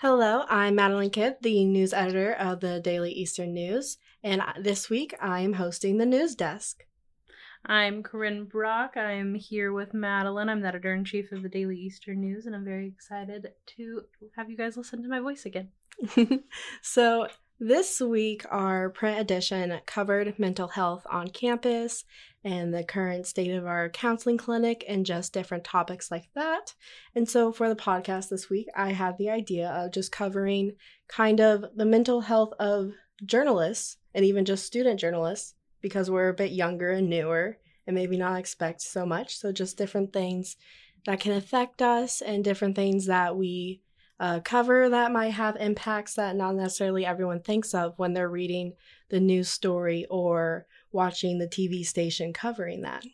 Hello, I'm Madelyn Kidd, the news editor of the Daily Eastern News, and this week I am hosting the news desk. I'm Corryn Brock. I'm here with Madelyn. I'm the editor in chief of the Daily Eastern News, and I'm very excited to have you guys listen to my voice again. so, this week, our print edition covered mental health on campus and the current state of our counseling clinic and just different topics like that. And so, for the podcast this week, I had the idea of just covering kind of the mental health of journalists and even just student journalists because we're a bit younger and newer and maybe not expect so much. So, just different things that can affect us and different things that we uh, cover that might have impacts that not necessarily everyone thinks of when they're reading the news story or watching the TV station covering that.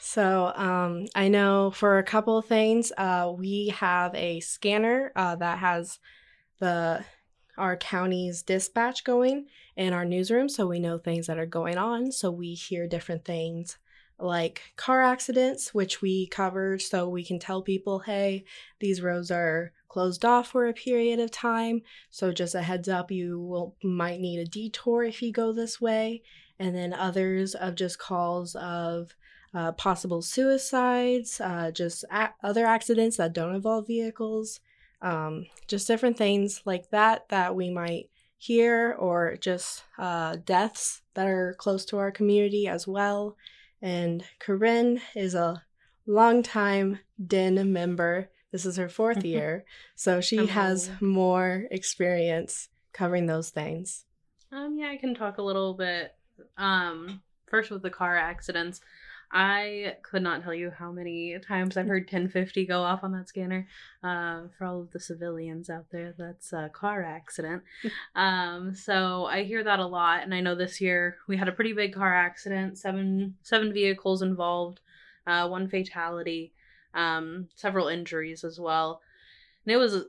So um, I know for a couple of things, uh, we have a scanner uh, that has the our county's dispatch going in our newsroom, so we know things that are going on. So we hear different things like car accidents, which we covered so we can tell people, hey, these roads are closed off for a period of time. So just a heads up, you will might need a detour if you go this way. And then others of just calls of uh, possible suicides, uh, just a- other accidents that don't involve vehicles, um, just different things like that that we might hear, or just uh, deaths that are close to our community as well. And Corryn is a longtime DIN member. This is her fourth year, so she has more experience covering those things. Um, yeah, I can talk a little bit. Um, first with the car accidents. I could not tell you how many times I've heard 1050 go off on that scanner. Uh, for all of the civilians out there, that's a car accident. um, so I hear that a lot, and I know this year we had a pretty big car accident. Seven seven vehicles involved, uh, one fatality, um, several injuries as well, and it was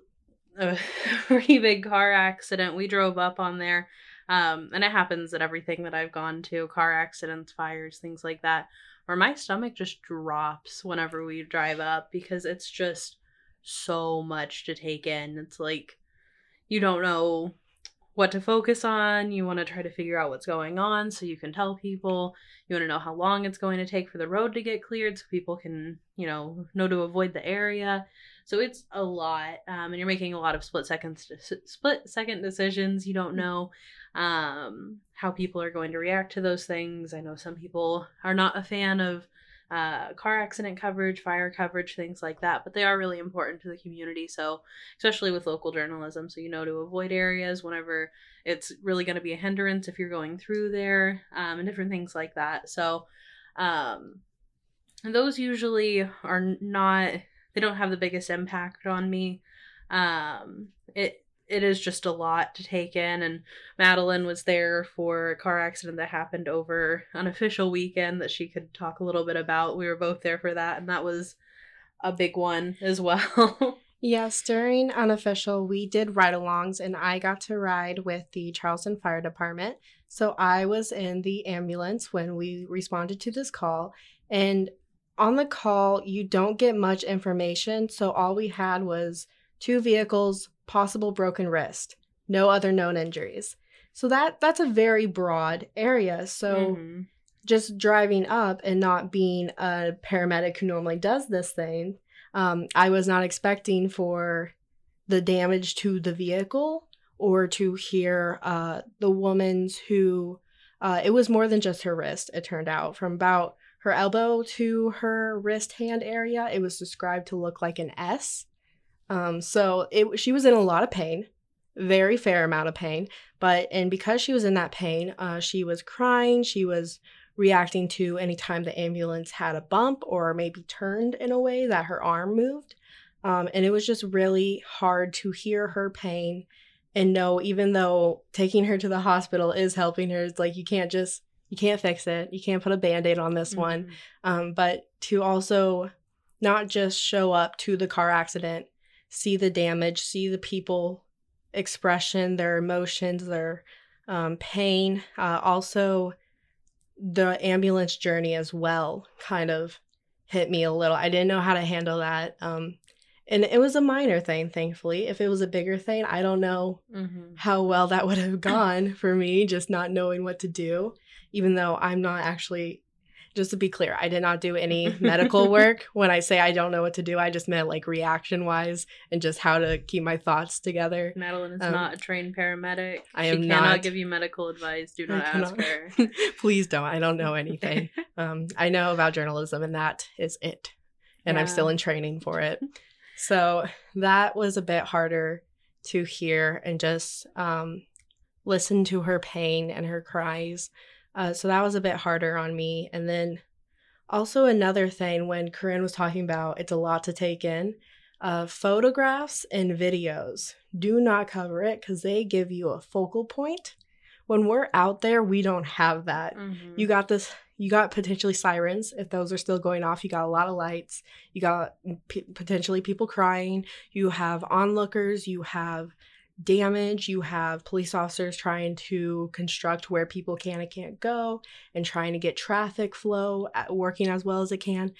a pretty big car accident. We drove up on there. Um, and it happens at everything that I've gone to car accidents, fires, things like that or my stomach just drops whenever we drive up because it's just so much to take in. It's like you don't know what to focus on. You want to try to figure out what's going on so you can tell people. You want to know how long it's going to take for the road to get cleared so people can, you know, know to avoid the area. So it's a lot, um, and you're making a lot of split seconds, split second decisions. You don't know um, how people are going to react to those things. I know some people are not a fan of uh, car accident coverage, fire coverage, things like that, but they are really important to the community. So, especially with local journalism, so you know to avoid areas whenever it's really going to be a hindrance if you're going through there, um, and different things like that. So, um, those usually are not, they don't have the biggest impact on me. Um, it it is just a lot to take in and madelyn was there for a car accident that happened over an official weekend that she could talk a little bit about. We were both there for that and that was a big one as well. Yes during unofficial we did ride-alongs and i got to ride with the charleston fire department. So i was in the ambulance when we responded to this call and on the call you don't get much information so all we had was two vehicles possible broken wrist, no other known injuries. So that that's a very broad area. So mm-hmm. just driving up and not being a paramedic who normally does this thing, um, I was not expecting for the damage to the vehicle or to hear uh, the woman's who uh, it was more than just her wrist. It turned out from about her elbow to her wrist hand area, it was described to look like an S. Um, so it she was in a lot of pain, very fair amount of pain. But and because she was in that pain, uh, she was crying. She was reacting to any time the ambulance had a bump or maybe turned in a way that her arm moved. Um, and it was just really hard to hear her pain and know, even though taking her to the hospital is helping her, it's like you can't just you can't fix it. You can't put a band-aid on this mm-hmm. one. Um, but to also not just show up to the car accident see the damage, see the people expression, their emotions, their um, pain. Uh, also, the ambulance journey as well kind of hit me a little. I didn't know how to handle that. Um, and it was a minor thing, thankfully. If it was a bigger thing, I don't know Mm-hmm. how well that would have gone for me, just not knowing what to do, even though I'm not actually. Just to be clear, I did not do any medical work. When I say I don't know what to do, I just meant like reaction wise and just how to keep my thoughts together. Madelyn is Um, not a trained paramedic. I she am cannot not. give you medical advice. Do not ask her. Please don't. I don't know anything. um, I know about journalism, and that is it. And I'm still in training for it. So that was a bit harder to hear and just um, listen to her pain and her cries. Uh, so that was a bit harder on me. And then also another thing when Corryn was talking about it's a lot to take in. Uh, photographs and videos do not cover it because they give you a focal point. When we're out there, we don't have that. Mhm. you got this you got potentially sirens if those are still going off you got a lot of lights you got p- potentially people crying you have onlookers you have damage you have police officers trying to construct where people can and can't go and trying to get traffic flow at, working as well as it can.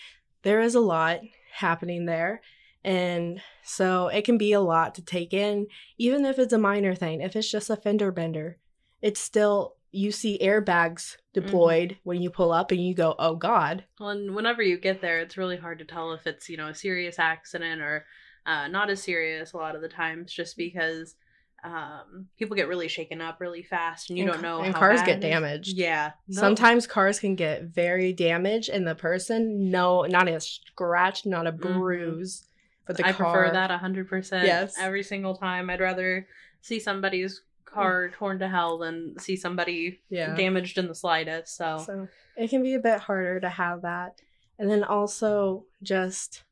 There is a lot happening there and so it can be a lot to take in even if it's a minor thing if it's just a fender bender it's still you see airbags deployed when you pull up and you go oh god Well, and whenever you get there, it's really hard to tell if it's you know a serious accident or uh, not as serious a lot of the times, just because um, people get really shaken up really fast, and you And don't know. and how cars bad get damaged. Yeah, No- sometimes cars can get very damaged and the person no not a scratch not a Mhm. bruise but the I car prefer that hundred percent. Yes. every single time. I'd rather see somebody's car torn to hell than see somebody yeah damaged in the slightest. So, So it can be a bit harder to have that. And then also just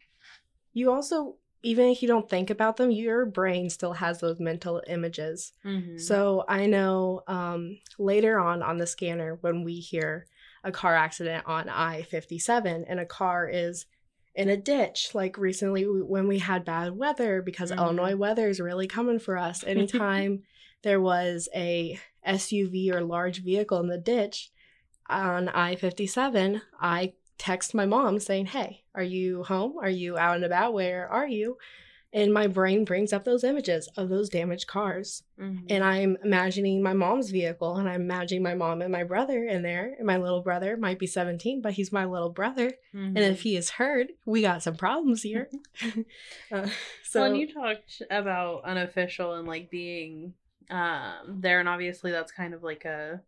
you also even if you don't think about them, your brain still has those mental images. Mhm. So I know um, later on on the scanner when we hear a car accident on I 57 and a car is in a ditch, like recently when we had bad weather because Mhm. Illinois weather is really coming for us. Anytime there was a SUV or large vehicle in the ditch on I 57, I text my mom saying, Hey, are you home? Are you out and about? Where are you? And my brain brings up those images of those damaged cars Mhm. and I'm imagining my mom's vehicle, and I'm imagining my mom and my brother in there. And my little brother might be 17, but he's my little brother. And Mhm. if he is hurt, we got some problems here. uh, so, and you talked about unofficial and like being um there, and obviously that's kind of like a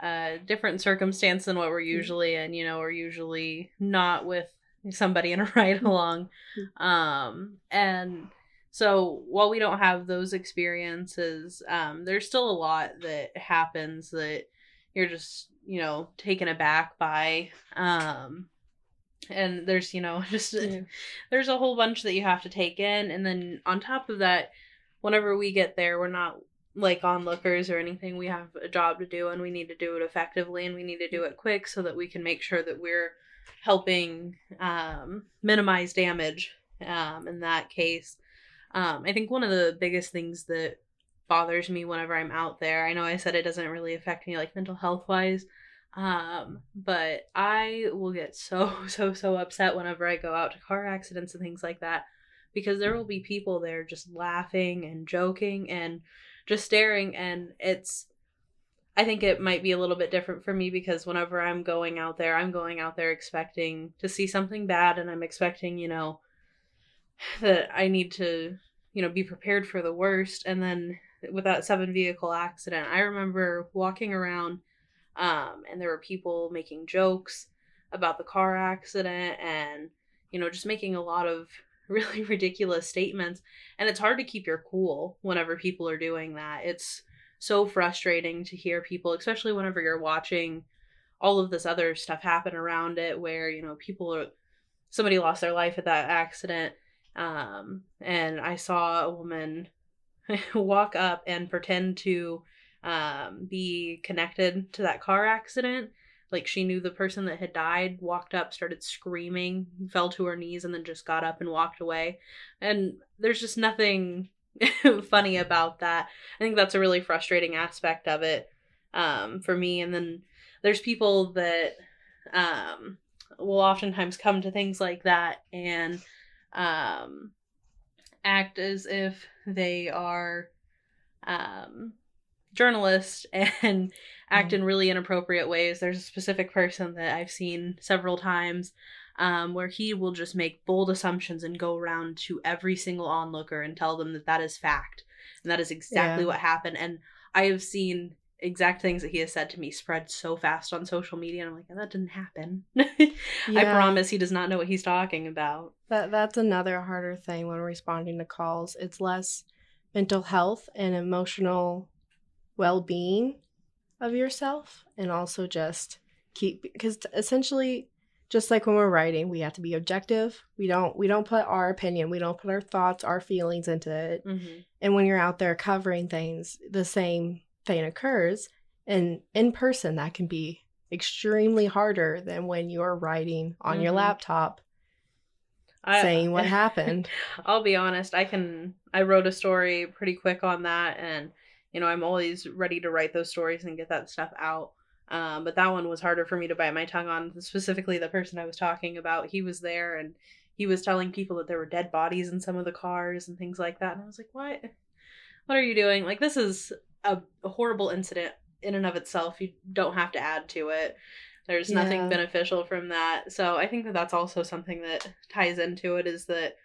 a different circumstance than what we're usually in. You know, we're usually not with somebody in a ride along, um, and so while we don't have those experiences, um, there's still a lot that happens that you're just you know taken aback by. Um, and there's you know just yeah. there's a whole bunch that you have to take in and then on top of that whenever we get there we're not like onlookers or anything. We have a job to do and we need to do it effectively and we need to do it quick so that we can make sure that we're helping um, minimize damage um, in that case. Um, i think one of the biggest things that bothers me whenever i'm out there i know i said it doesn't really affect me like mental health wise um, but I will get so, so, so upset whenever I go out to car accidents and things like that because there will be people there just laughing and joking and just staring. And it's, I think it might be a little bit different for me because whenever I'm going out there, I'm going out there expecting to see something bad and I'm expecting, you know, that I need to, you know, be prepared for the worst. And then with that seven vehicle accident, I remember walking around um, and there were people making jokes about the car accident and you know just making a lot of really ridiculous statements and it's hard to keep your cool whenever people are doing that it's so frustrating to hear people especially whenever you're watching all of this other stuff happen around it where you know people are somebody lost their life at that accident um, and i saw a woman walk up and pretend to um, be connected to that car accident. Like she knew the person that had died, walked up, started screaming, fell to her knees, and then just got up and walked away. And there's just nothing funny about that. I think that's a really frustrating aspect of it um, for me. And then there's people that um, will oftentimes come to things like that and um, act as if they are um, journalists and act in really inappropriate ways. There's a specific person that I've seen several times um, where he will just make bold assumptions and go around to every single onlooker and tell them that that is fact and that is exactly Yeah. what happened. And I have seen exact things that he has said to me spread so fast on social media and I'm like, that didn't happen. I promise he does not know what he's talking about. That that's another harder thing when responding to calls. It's less mental health and emotional well-being of yourself and also just keep because essentially just like when we're writing, we have to be objective. We don't we don't put our opinion, we don't put our thoughts, our feelings into it. Mm-hmm. And when you're out there covering things, the same thing occurs. And in person, that can be extremely harder than when you're writing on your Mhm. laptop I- saying what happened. I'll be honest, I can I wrote a story pretty quick on that and you know, I'm always ready to write those stories and get that stuff out. Um, but that one was harder for me to bite my tongue on. Specifically, the person I was talking about, he was there and he was telling people that there were dead bodies in some of the cars and things like that. And I was like, what? What are you doing? Like, this is a, horrible incident in and of itself. You don't have to add to it. There's nothing beneficial from that. So I think that that's also something that ties into it is that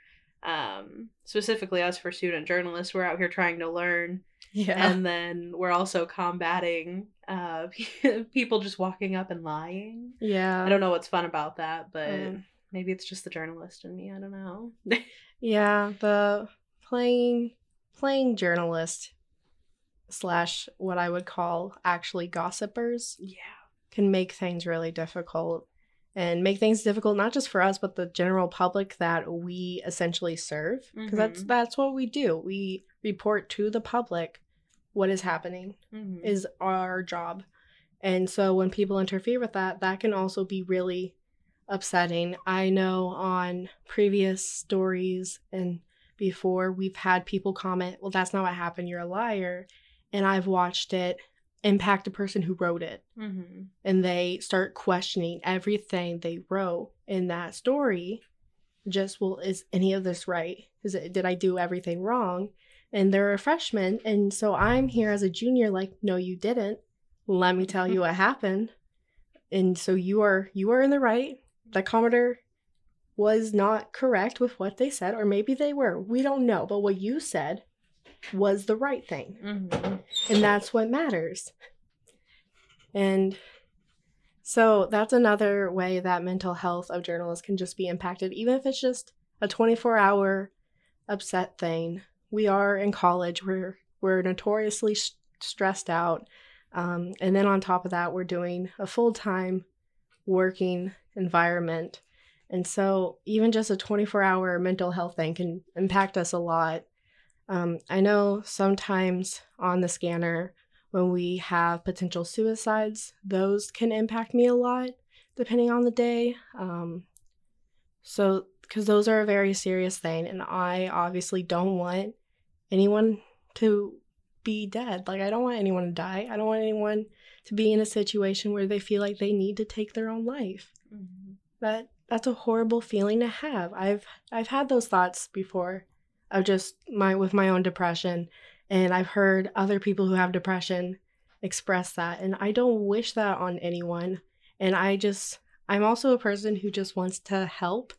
um, specifically us for student journalists, we're out here trying to learn Yeah. and then we're also combating uh people just walking up and lying yeah. i don't know what's fun about that but Mm. maybe it's just the journalist in me i don't know Yeah, the playing playing journalist slash what I would call actually gossipers yeah can make things really difficult and make things difficult not just for us but the general public that we essentially serve because that's Mhm. that's what we do. We report to the public what is happening Mhm. is our job. And so when people interfere with that, that can also be really upsetting. I know on previous stories and before we've had people comment, well, that's not what happened, you're a liar. And I've watched it impact the person who wrote it. Mhm. And they start questioning everything they wrote in that story. Just, well, is any of this right? Is it, did I do everything wrong? And they're a freshman. And so I'm here as a junior, like, no, you didn't. Let me tell you what happened. And so you are you are in the right. The commenter was not correct with what they said, or maybe they were. We don't know. But what you said was the right thing. Mhm. And that's what matters. And so that's another way that mental health of journalists can just be impacted, even if it's just a 24 hour upset thing. We are in college, we're, we're notoriously stressed out. Um, and then on top of that, we're doing a full time working environment. And so even just a 24 hour mental health thing can impact us a lot. Um, I know sometimes on the scanner, when we have potential suicides, those can impact me a lot depending on the day. Um, so, because those are a very serious thing, and I obviously don't want anyone to be dead. Like, I don't want anyone to die. I don't want anyone to be in a situation where they feel like they need to take their own life Mhm. that that's a horrible feeling to have. I've I've had those thoughts before of just my with my own depression and I've heard other people who have depression express that and I don't wish that on anyone and I just I'm also a person who just wants to help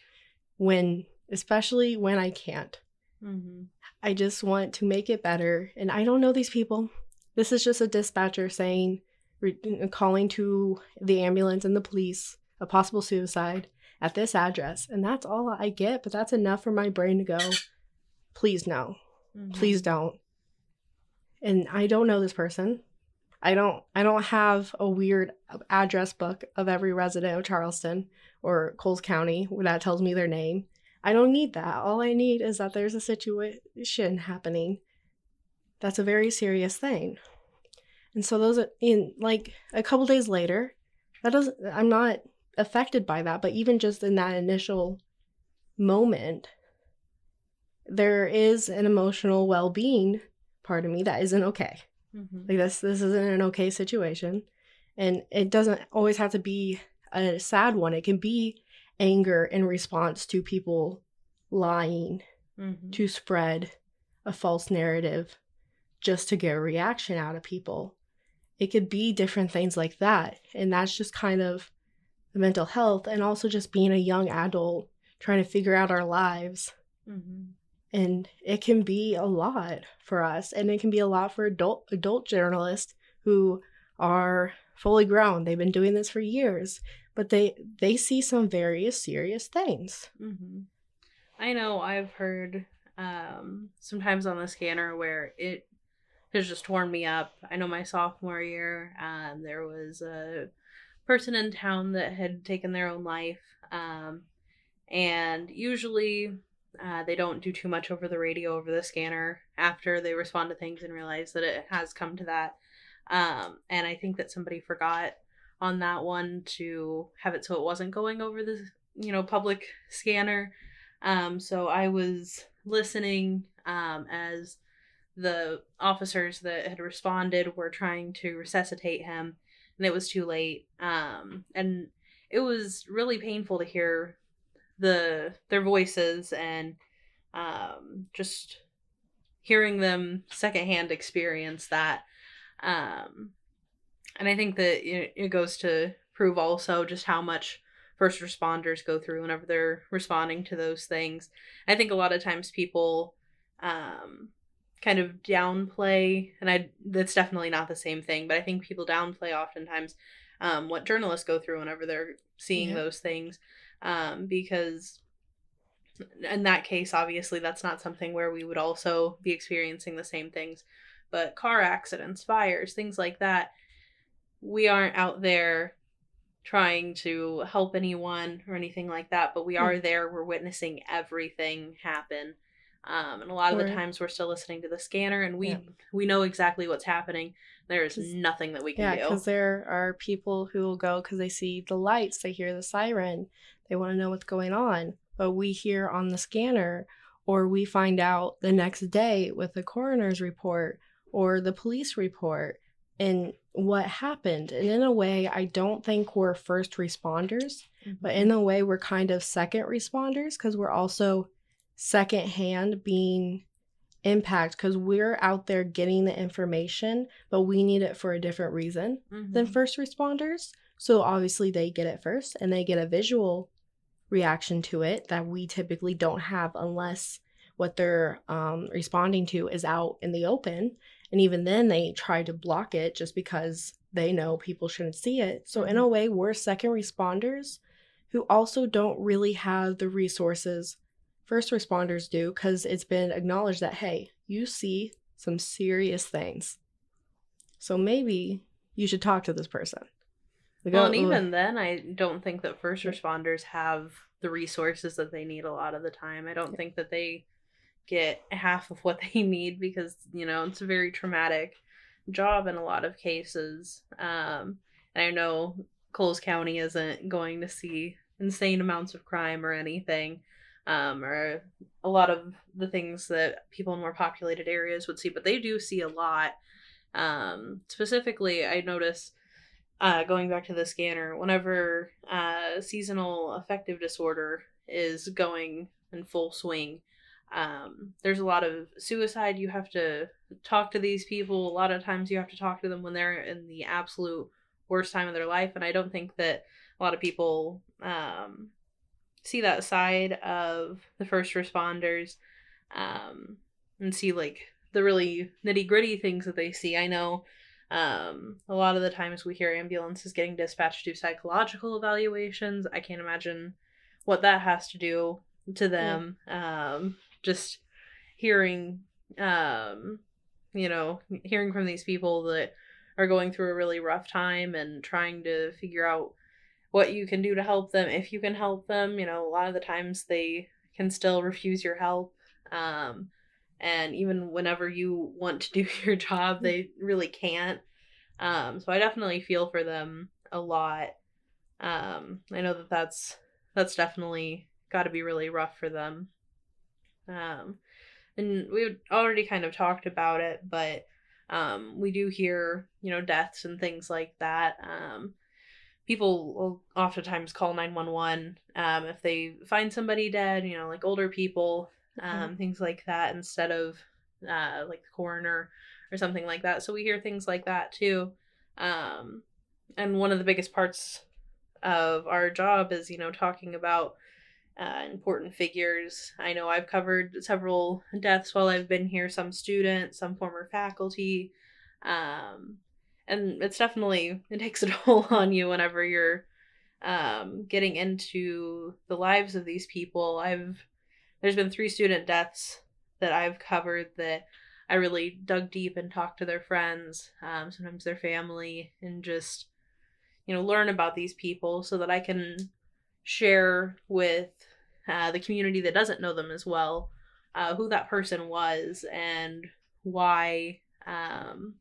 when especially when I can't. Mhm. I just want to make it better and I don't know these people. This is just a dispatcher saying re- calling to the ambulance and the police a possible suicide at this address and that's all I get but that's enough for my brain to go please no Mhm. please don't and I don't know this person I don't I don't have a weird address book of every resident of Charleston or Coles County where that tells me their name I don't need that. All I need is that there's a situation happening. That's a very serious thing. And so those are in like a couple days later that doesn't I'm not affected by that but even just in that initial moment there is an emotional well-being part of me that isn't okay. Mhm. like this this isn't an okay situation. And it doesn't always have to be a sad one. It can be anger in response to people lying Mhm. to spread a false narrative just to get a reaction out of people. It could be different things like that. And that's just kind of the mental health and also just being a young adult trying to figure out our lives. Mhm. And it can be a lot for us and it can be a lot for adult adult journalists who are fully grown. They've been doing this for years, but they they see some very serious things. hmm I know I've heard um, sometimes on the scanner where it has just torn me up. I know my sophomore year, um, there was a person in town that had taken their own life. Um, and usually uh, they don't do too much over the radio, over the scanner after they respond to things and realize that it has come to that. Um, and I think that somebody forgot on that one to have it so it wasn't going over the you know public scanner um, so I was listening um, as the officers that had responded were trying to resuscitate him, and it was too late. Um, and it was really painful to hear the their voices and um, just hearing them secondhand experience that. Um, and I think that it, goes to prove also just how much first responders go through whenever they're responding to those things. I think a lot of times people um, kind of downplay, and I that's definitely not the same thing, but I think people downplay oftentimes um, what journalists go through whenever they're seeing Yeah. those things, um, because in that case, obviously, that's not something where we would also be experiencing the same things. But car accidents, fires, things like that, we aren't out there trying to help anyone or anything like that, but we are there. We're witnessing everything happen. Um, and a lot of the times we're still listening to the scanner and we Yeah. we know exactly what's happening. There is nothing that we can Yeah, do. because there are people who will go because they see the lights, they hear the siren, they want to know what's going on. But we hear on the scanner, or we find out the next day with the coroner's report or the police report and what happened. And in a way, I don't think we're first responders, but in a way, we're kind of second responders because we're also secondhand being impact because we're out there getting the information, but we need it for a different reason than Mhm. first responders. So obviously they get it first and they get a visual reaction to it that we typically don't have unless what they're um, responding to is out in the open. And even then, they try to block it just because they know people shouldn't see it. So, in mm-hmm. a way, we're second responders who also don't really have the resources first responders do because it's been acknowledged that, hey, you see some serious things. So maybe you should talk to this person. Well, oh, and even then, I don't think that first responders have the resources that they need a lot of the time. I don't think that they get half of what they need because, you know, it's a very traumatic job in a lot of cases. Um, and I know Coles County isn't going to see insane amounts of crime or anything, um, or a lot of the things that people in more populated areas would see, but they do see a lot. Um, specifically, I notice uh, going back to the scanner, whenever uh, seasonal affective disorder is going in full swing, um, there's a lot of suicide. You have to talk to these people. A lot of times you have to talk to them when they're in the absolute worst time of their life. And I don't think that a lot of people um, see that side of the first responders um, and see like the really nitty gritty things that they see. I know um, a lot of the times we hear ambulances getting dispatched to psychological evaluations. I can't imagine what that has to do to them. Um, just hearing, um, you know, hearing from these people that are going through a really rough time and trying to figure out what you can do to help them if you can help them. You know, a lot of the times they can still refuse your help. Um, and even whenever you want to do your job, they really can't. Um, so I definitely feel for them a lot. Um, I know that that's that's definitely got to be really rough for them. Um, and we already kind of talked about it, but um, we do hear you know deaths and things like that. Um, people will oftentimes call 911 um, if they find somebody dead, you know, like older people, um, Mhm. things like that, instead of uh, like the coroner or something like that. So we hear things like that too. Um, and one of the biggest parts of our job is, you know, talking about uh, important figures. I know I've covered several deaths while I've been here, some students, some former faculty. Um, and it's definitely, it takes a toll on you whenever you're um, getting into the lives of these people. I've, there's been three student deaths that I've covered that I really dug deep and talked to their friends, um, sometimes their family, and just, you know, learn about these people so that I can share with uh, the community that doesn't know them as well uh, who that person was and why um,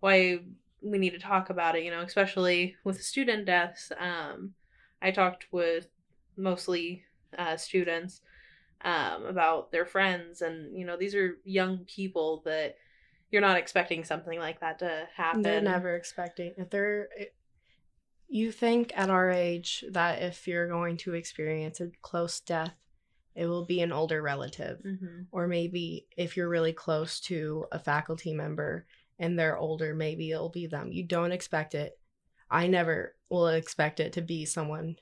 why we need to talk about it. You know, especially with student deaths. Um, I talked with mostly uh, students um, about their friends, and you know, these are young people that you're not expecting something like that to happen. They're never expecting if they're. You think at our age that if you're going to experience a close death, it will be an older relative, hmm or maybe if you're really close to a faculty member and they're older, maybe it'll be them. You don't expect it. I never will expect it to be someone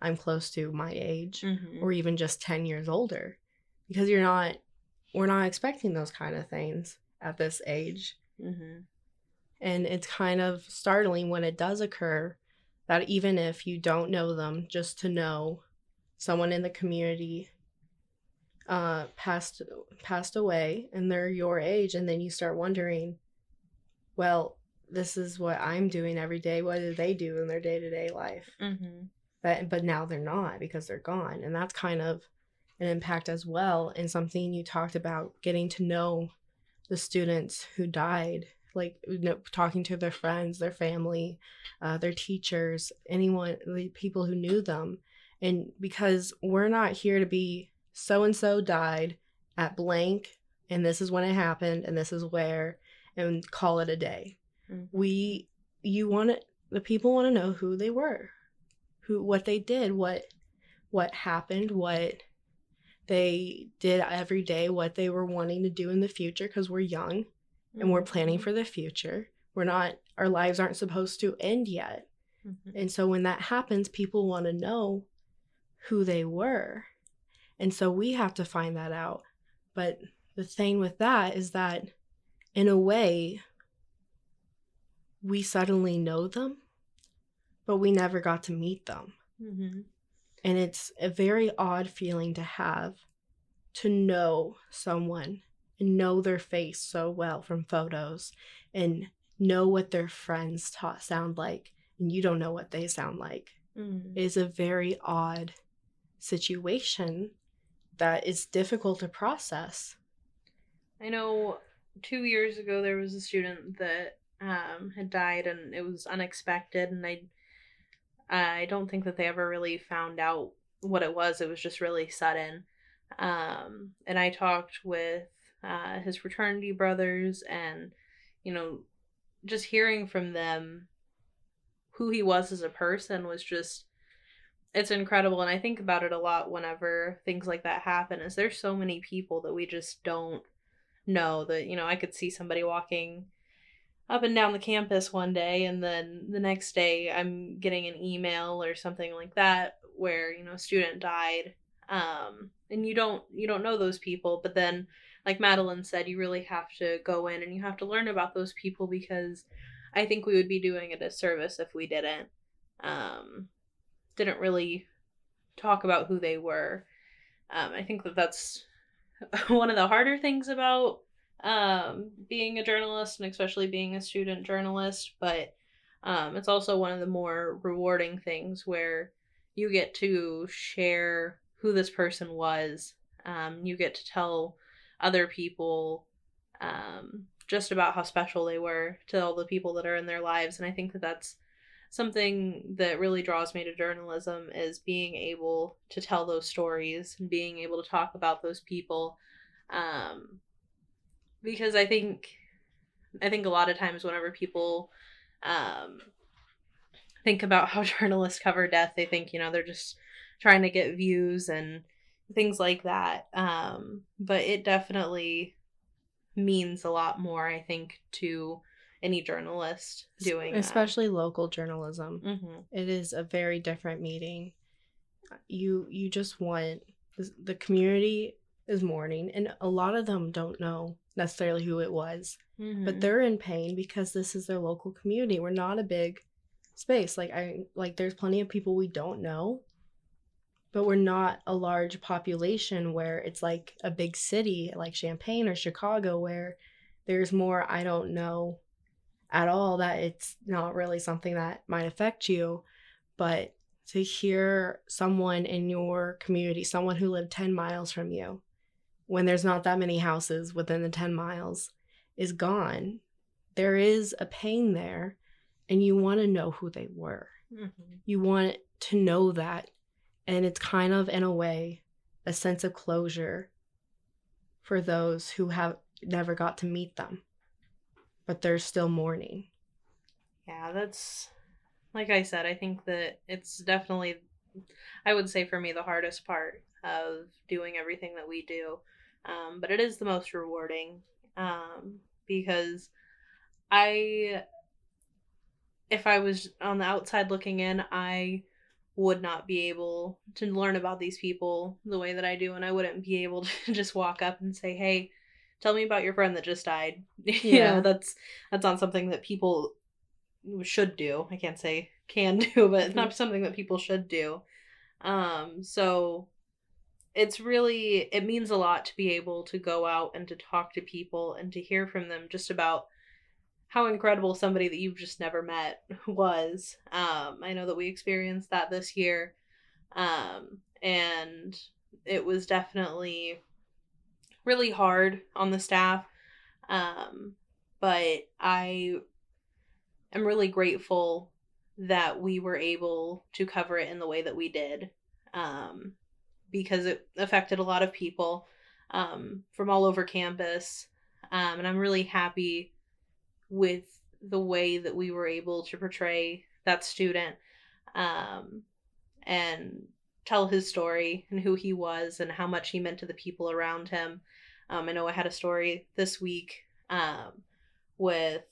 I'm close to my age hmm or even just 10 years older because you're not we're not expecting those kind of things at this age. Hmm and it's kind of startling when it does occur that even if you don't know them just to know someone in the community uh passed passed away and they're your age and then you start wondering well this is what i'm doing every day. What do they do in their day-to-day life? Hmm but but now they're not because they're gone and that's kind of an impact as well and something you talked about getting to know the students who died like you know, talking to their friends their family uh, their teachers anyone the people who knew them. And because we're not here to be so and so died at blank and this is when it happened and this is where and call it a day. Mhm. we you want to the people want to know who they were who what they did what what happened what they did every day what they were wanting to do in the future because we're young and we're planning for the future. We're not our lives aren't supposed to end yet. Mhm. and so when that happens people want to know who they were. And so we have to find that out. But the thing with that is that in a way we suddenly know them but we never got to meet them. Mhm. and it's a very odd feeling to have to know someone and know their face so well from photos and know what their friends ta- sound like and you don't know what they sound like. It is a very odd situation that is difficult to process I know two years ago there was a student that um, had died and it was unexpected and I I don't think that they ever really found out what it was. It was just really sudden. Um, and I talked with uh, his fraternity brothers and you know just hearing from them who he was as a person was just it's incredible. And I think about it a lot whenever things like that happen is there's so many people that we just don't know that you know I could see somebody walking up and down the campus one day and then the next day I'm getting an email or something like that where you know a student died. Um and you don't you don't know those people but then like Madelyn said you really have to go in and you have to learn about those people because I think we would be doing a disservice if we didn't um didn't really talk about who they were um I think that that's one of the harder things about um, being a journalist and especially being a student journalist, but um, it's also one of the more rewarding things where you get to share who this person was. Um, you get to tell other people um, just about how special they were to all the people that are in their lives, and I think that that's something that really draws me to journalism is being able to tell those stories and being able to talk about those people. Um because i think i think a lot of times whenever people um think about how journalists cover death, they think, you know, they're just trying to get views and things like that. Um, but it definitely means a lot more, I think, to any journalist doing especially that. local journalism. Mm-hmm. It is a very different meeting. You you just want the community is mourning, and a lot of them don't know necessarily who it was, mm-hmm. but they're in pain because this is their local community. We're not a big space. Like I like, there's plenty of people we don't know but we're not a large population where it's like a big city like Champaign or Chicago where there's more I don't know at all that it's not really something that might affect you. But to hear someone in your community someone who lived 10 miles from you when there's not that many houses within the 10 miles is gone. There is a pain there and you want to know who they were. Mm-hmm. you want to know that and it's kind of, in a way, a sense of closure for those who have never got to meet them, but they're still mourning. Yeah, that's like I said, I think that it's definitely, I would say for me, the hardest part of doing everything that we do. Um, but it is the most rewarding um, because I, if I was on the outside looking in, I would not be able to learn about these people the way that I do, and I wouldn't be able to just walk up and say, "Hey, tell me about your friend that just died." Yeah. you know, that's that's not something that people should do. I can't say can do, but it's not mm-hmm. something that people should do. Um, so it's really it means a lot to be able to go out and to talk to people and to hear from them just about how incredible somebody that you've just never met was. Um, I know that we experienced that this year. Um, and it was definitely really hard on the staff. Um, but I am really grateful that we were able to cover it in the way that we did. Um, because it affected a lot of people um, from all over campus. Um, and I'm really happy with the way that we were able to portray that student um, and tell his story and who he was and how much he meant to the people around him. Um, I know I had a story this week um, with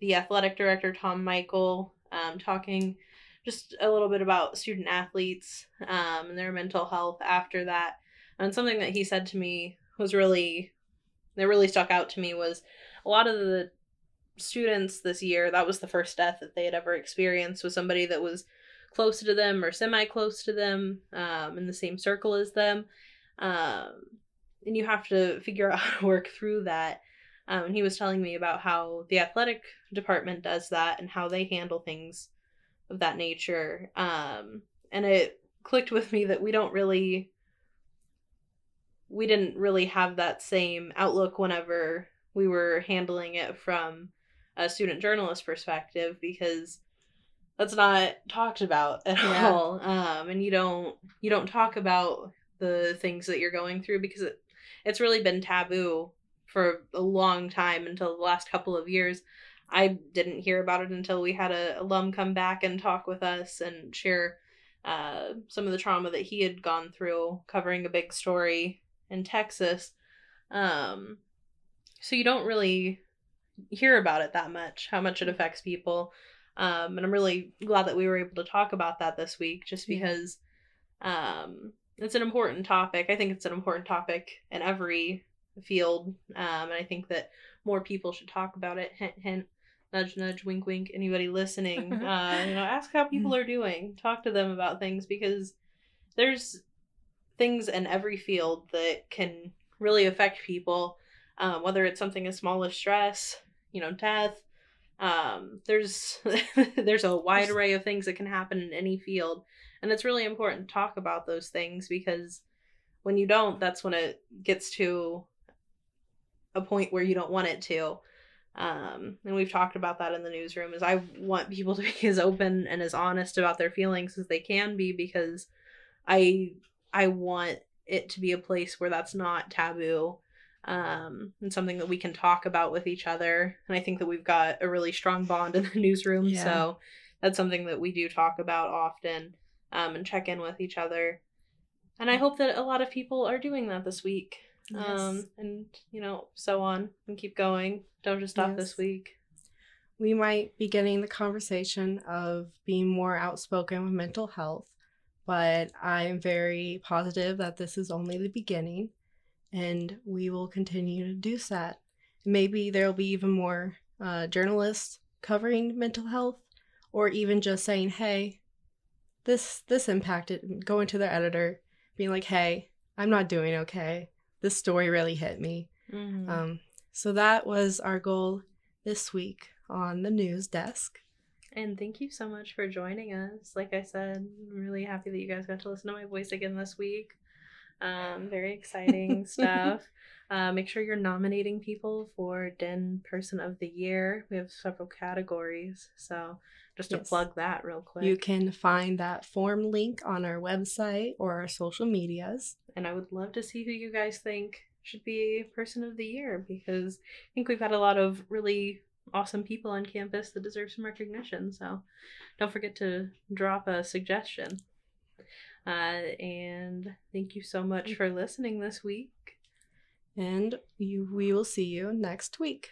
the athletic director, Tom Michael, um, talking just a little bit about student athletes um, and their mental health after that. And something that he said to me was really, that really stuck out to me was a lot of the students this year, that was the first death that they had ever experienced was somebody that was close to them or semi close to them, um, in the same circle as them. Um, and you have to figure out how to work through that. Um, and he was telling me about how the athletic department does that and how they handle things of that nature. Um, and it clicked with me that we don't really we didn't really have that same outlook whenever we were handling it from a student journalist perspective because that's not talked about at yeah. all. Um and you don't you don't talk about the things that you're going through because it it's really been taboo for a long time until the last couple of years. I didn't hear about it until we had a alum come back and talk with us and share uh, some of the trauma that he had gone through covering a big story in texas. Um so you don't really hear about it that much, how much it affects people. Um, and I'm really glad that we were able to talk about that this week just because um, it's an important topic. I think it's an important topic in every field. Um, and I think that more people should talk about it. Hint, hint, nudge, nudge, wink, wink. Anybody listening, uh, you know, ask how people are doing. Talk to them about things because there's things in every field that can really affect people um, whether it's something as small as stress, you know, death. Um, there's there's a wide array of things that can happen in any field, and it's really important to talk about those things because when you don't, that's when it gets to a point where you don't want it to. Um, and we've talked about that in the newsroom. Is I want people to be as open and as honest about their feelings as they can be because I I want it to be a place where that's not taboo um, and something that we can talk about with each other. And I think that we've got a really strong bond in the newsroom. Yeah. So that's something that we do talk about often um, and check in with each other. And I hope that a lot of people are doing that this week. Yes. Um, and, you know, so on and keep going. Don't just stop Yes. this week. we might be getting the conversation of being more outspoken with mental health, but I am very positive that this is only the beginning and we will continue to do that. Maybe there will be even more uh, journalists covering mental health or even just saying, hey, this this impacted going to their editor, being like, hey, I'm not doing okay. This story really hit me. Mhm. Um, so that was our goal this week on the news desk. And thank you so much for joining us. Like I said, I'm really happy that you guys got to listen to my voice again this week. Um, very exciting stuff. Uh, make sure you're nominating people for Den Person of the Year. We have several categories. So just to Yes. plug that real quick. You can find that form link on our website or our social medias. and I would love to see who you guys think should be Person of the Year because I think we've had a lot of really awesome people on campus that deserve some recognition. So don't forget to drop a suggestion. Uh, and thank you so much for listening this week. And you, we will see you next week.